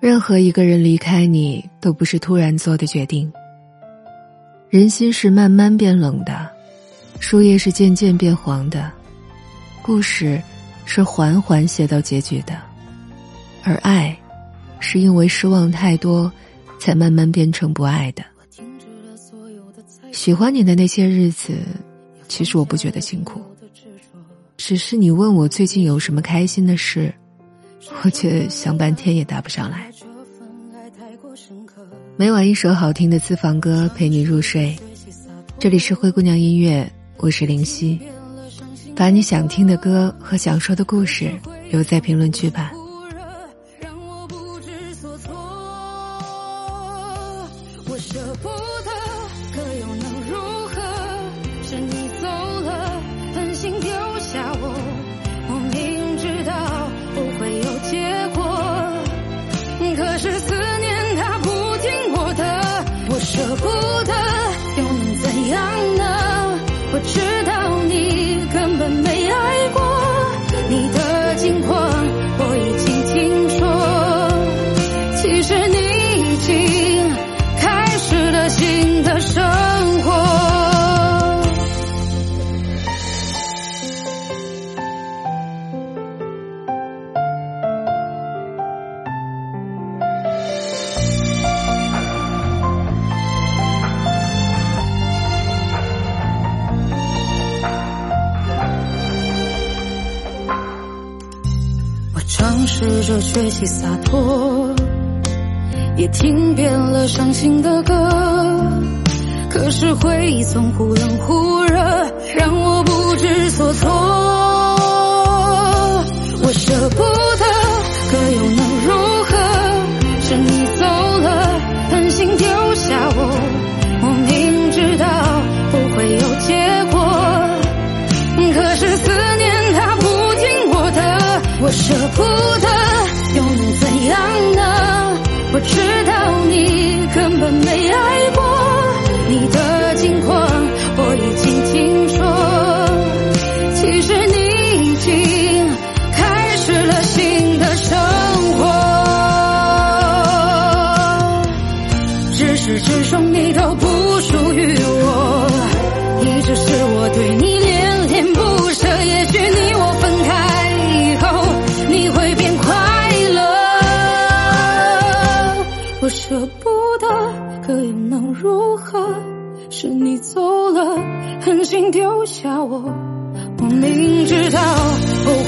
任何一个人离开你，都不是突然做的决定。人心是慢慢变冷的，树叶是渐渐变黄的，故事是缓缓写到结局的，而爱，是因为失望太多，才慢慢变成不爱的。喜欢你的那些日子，其实我不觉得辛苦，只是你问我最近有什么开心的事。我却想半天也答不上来。每晚一首好听的私房歌陪你入睡，这里是灰姑娘音乐，我是灵犀。把你想听的歌和想说的故事留在评论区吧。舍不得，舍不得又能怎样呢？我知道你根本没爱过，你的近况我已经听说。其实你已经试着学习洒脱，也听遍了伤心的歌，可是回忆总忽冷忽舍不得又能怎样呢我知如何？是你走了，狠心丢下我。我明知道不会有结果。